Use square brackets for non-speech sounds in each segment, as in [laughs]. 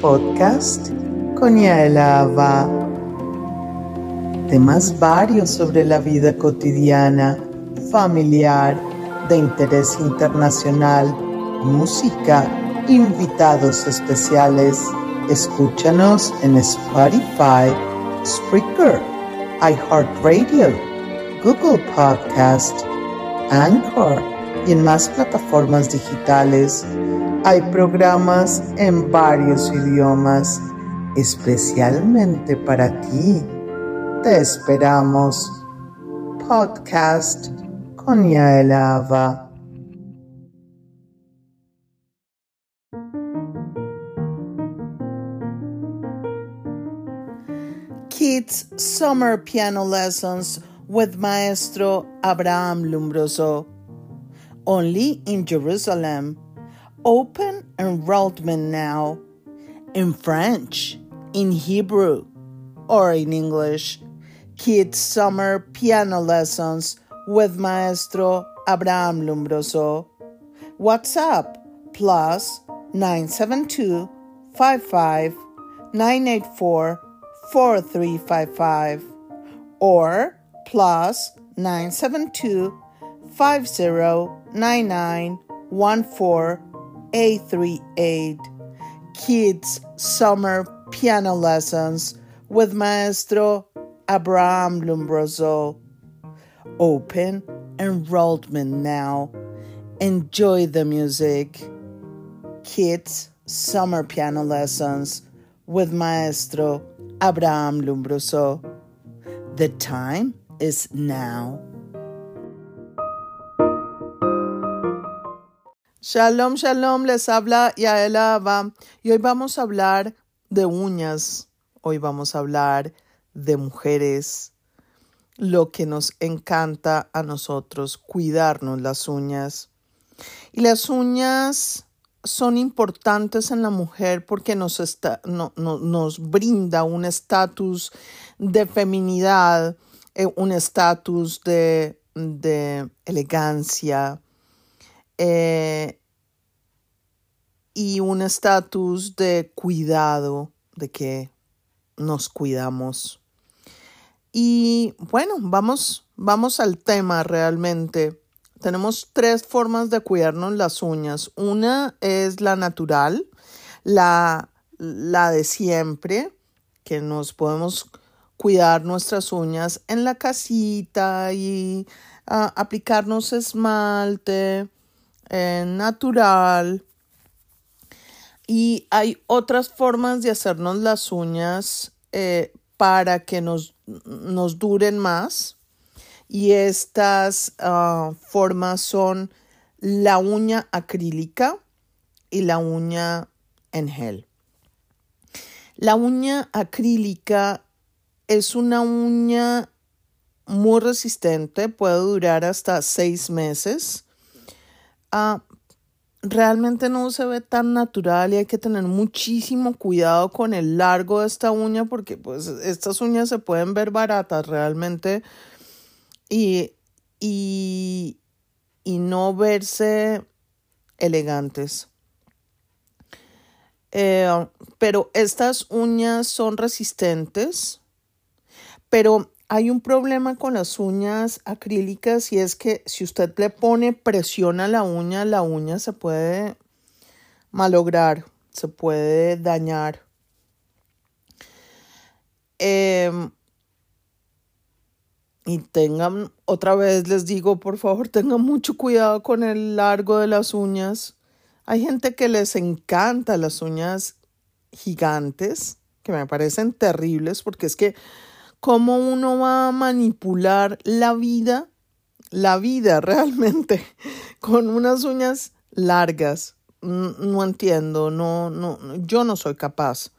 podcast con Yaela. Temas varios sobre la vida cotidiana, familiar, de interés internacional, música, invitados especiales. Escúchanos en Spotify, Spreaker, iHeartRadio, Google Podcast, Anchor y en más plataformas digitales. Hay programas en varios idiomas, especialmente para ti. Te esperamos. Podcast con Yael Ava. Kids Summer Piano Lessons with Maestro Abraham Lumbroso. Only in Jerusalem. Open enrollment now. In French, in Hebrew, or in English. Kids Summer Piano Lessons with Maestro Abraham Lumbroso. WhatsApp plus 972 55 984 4355 or plus 972 5099 14838. Kids Summer Piano Lessons with Maestro Abraham Lumbroso. Open enrollment now. Enjoy the music. Kids Summer Piano Lessons with Maestro Abraham Lumbroso. The time is now. Shalom, shalom, les habla Yaela Abba. Y hoy vamos a hablar de uñas, hoy vamos a hablar de mujeres, lo que nos encanta a nosotros, cuidarnos las uñas. Y las uñas son importantes en la mujer porque nos, nos brinda un estatus de feminidad, eh, un estatus de, de elegancia, eh, y un estatus de cuidado, de que nos cuidamos. Y bueno, vamos, vamos al tema realmente. Tenemos tres formas de cuidarnos las uñas. Una es la natural, la, la de siempre, que nos podemos cuidar nuestras uñas en la casita y uh, aplicarnos esmalte, eh, natural. Y hay otras formas de hacernos las uñas eh, para que nos, nos, duren más. Y estas ah, formas son la uña acrílica y la uña en gel. La uña acrílica es una uña muy resistente, puede durar hasta seis meses Ah, realmente no se ve tan natural y hay que tener muchísimo cuidado con el largo de esta uña porque pues estas uñas se pueden ver baratas realmente y, y, y no verse elegantes. Eh, pero estas uñas son resistentes, pero hay un problema con las uñas acrílicas y es que si usted le pone presión a la uña, la uña se puede malograr, se puede dañar. Em, y tengan, otra vez les digo, por favor, [laughs] tengan mucho cuidado con el largo de las uñas. Hay gente que les encanta las uñas gigantes, que me parecen terribles, porque es que cómo uno va a manipular la vida, la vida [laughs] realmente, con unas uñas largas. No entiendo, no, no, yo no soy capaz.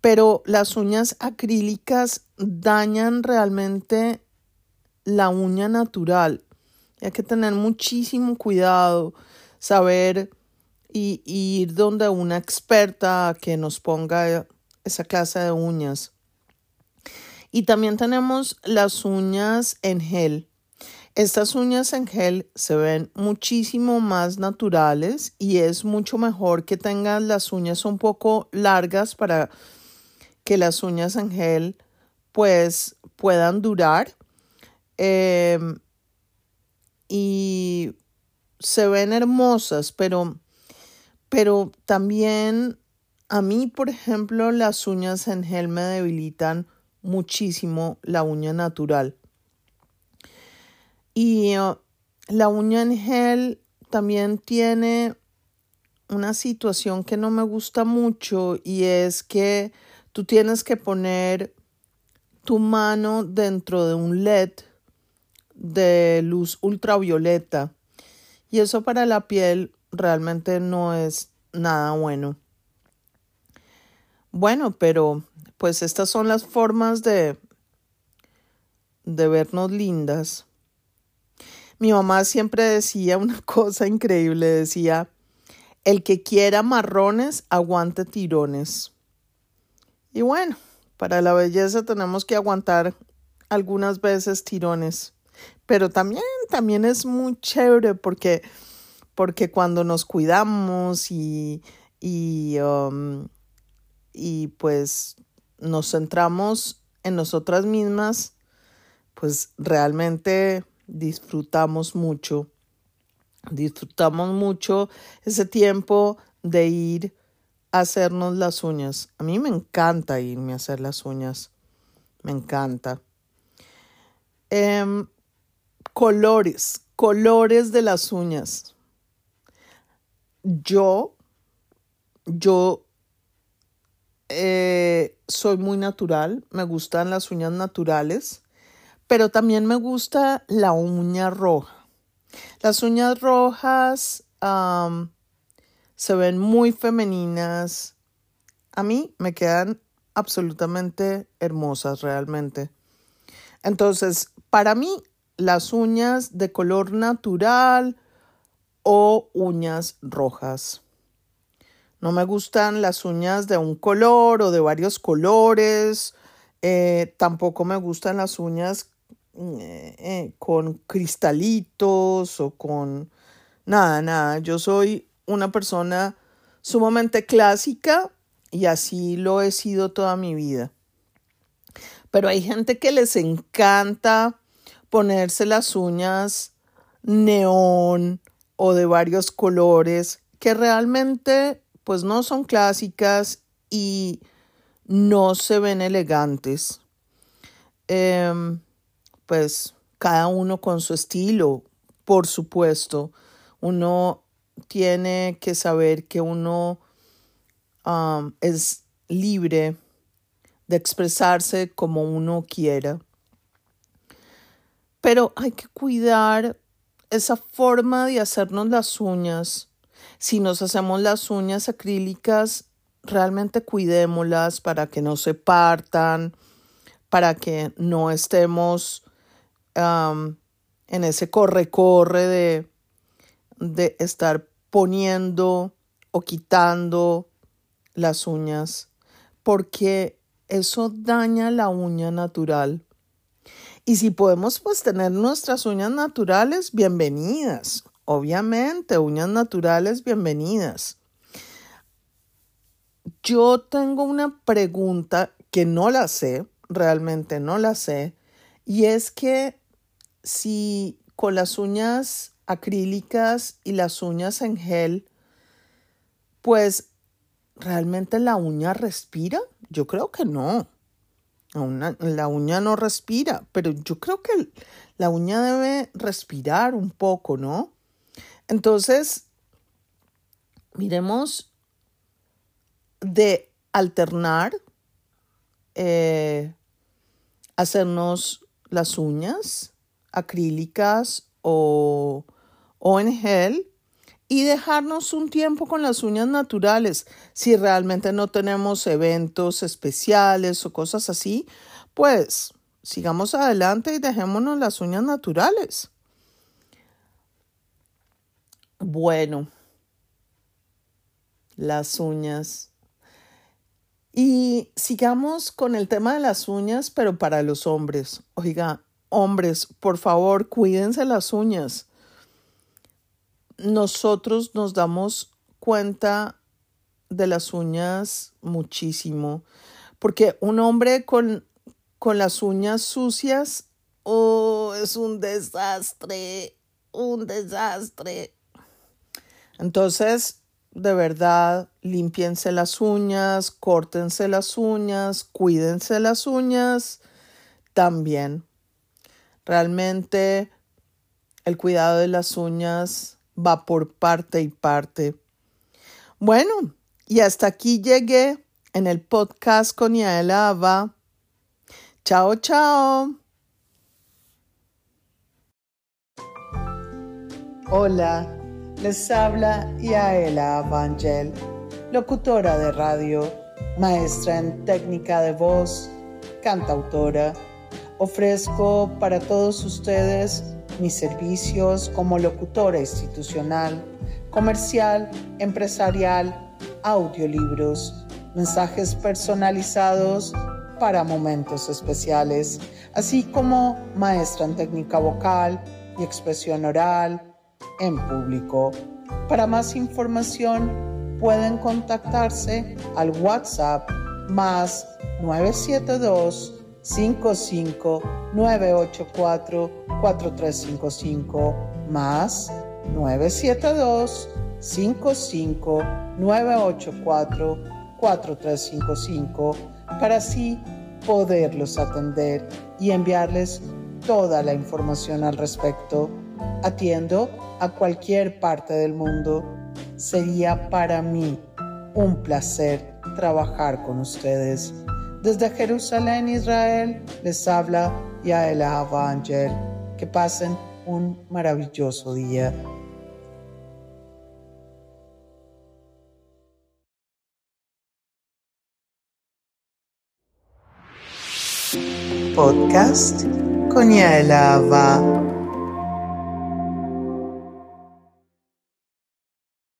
Pero las uñas acrílicas dañan realmente la uña natural. Hay que tener muchísimo cuidado, saber y, y ir donde una experta que nos ponga esa clase de uñas. Y también tenemos las uñas en gel. Estas uñas en gel se ven muchísimo más naturales y es mucho mejor que tengan las uñas un poco largas para que las uñas en gel pues puedan durar. Em, y se ven hermosas, pero, pero también a mí, por ejemplo, las uñas en gel me debilitan muchísimo la uña natural. Y uh, la uña en gel también tiene una situación que no me gusta mucho y es que tú tienes que poner tu mano dentro de un LED de luz ultravioleta y eso para la piel realmente no es nada bueno. Bueno, pero pues estas son las formas de de vernos lindas. Mi mamá siempre decía una [laughs] cosa increíble, decía, el que quiera marrones, aguante tirones. Y bueno, para la belleza tenemos que aguantar algunas veces tirones. Pero también, también es muy chévere porque, porque cuando nos cuidamos y, y, um, y pues nos centramos en nosotras mismas, pues realmente disfrutamos mucho. Disfrutamos mucho ese tiempo de ir a hacernos las uñas. A mí me encanta irme a hacer las uñas. Me encanta. Em, colores, colores de las uñas. Yo, yo eh, soy muy natural, me gustan las uñas naturales pero también me gusta la uña roja. Las uñas rojas se ven muy femeninas. A mí me quedan absolutamente hermosas realmente. Entonces, para mí, las uñas de color natural o uñas rojas. No me gustan las uñas de un color o de varios colores. Eh, tampoco me gustan las uñas eh, eh, con cristalitos o con nada, nada. Yo soy una persona sumamente clásica y así lo he sido toda mi vida. Pero hay gente que les encanta ponerse las uñas neón o de varios colores que realmente pues no son clásicas y no se ven elegantes. Em, pues cada uno con su estilo, por supuesto. Uno tiene que saber que uno es libre de expresarse como uno quiera. Pero hay que cuidar esa forma de hacernos las uñas. Si nos hacemos las uñas acrílicas, realmente cuidémoslas para que no se partan, para que no estemos en ese corre-corre de, de estar poniendo o quitando las uñas, porque eso daña la uña natural. Y si podemos pues tener nuestras uñas naturales, bienvenidas. Obviamente, uñas naturales, bienvenidas. Yo tengo una pregunta que no la sé, realmente no la sé, y es que si con las uñas acrílicas y las uñas en gel, pues realmente la uña respira. Yo creo que no. la uña no respira, pero yo creo que la uña debe respirar un poco, ¿no? Entonces, miremos de alternar, eh, hacernos las uñas acrílicas o, o en gel y dejarnos un tiempo con las uñas naturales. Si realmente no tenemos eventos especiales o cosas así, pues sigamos adelante y dejémonos las uñas naturales. Bueno, las uñas. Y sigamos con el tema de las uñas, pero para los hombres. Oiga, hombres, por favor, cuídense las uñas. Nosotros nos damos cuenta de las uñas muchísimo, porque un hombre con, con las uñas sucias, oh, es un desastre, un desastre. Entonces, de verdad, limpiense las uñas, córtense las uñas, cuídense las uñas también. Realmente el cuidado de las uñas va por parte y parte. Bueno, y hasta aquí llegué en el podcast con Yaela Ava. Chao, chao. Hola, les habla Yaela Avangel, locutora de radio, maestra en técnica de voz, cantautora. Ofrezco para todos ustedes mis servicios como locutora institucional, comercial, empresarial, audiolibros, mensajes personalizados para momentos especiales, así como maestra en técnica vocal y expresión oral en público. Para más información pueden contactarse al WhatsApp más 972 55 984 4355 más 972 55 984 4355 para así poderlos atender y enviarles toda la información al respecto. Atiendo a cualquier parte del mundo. Sería para mí un placer trabajar con ustedes. Desde Jerusalén, Israel, les habla Yael Angel. Que pasen un maravilloso día. Podcast con Yael Ava.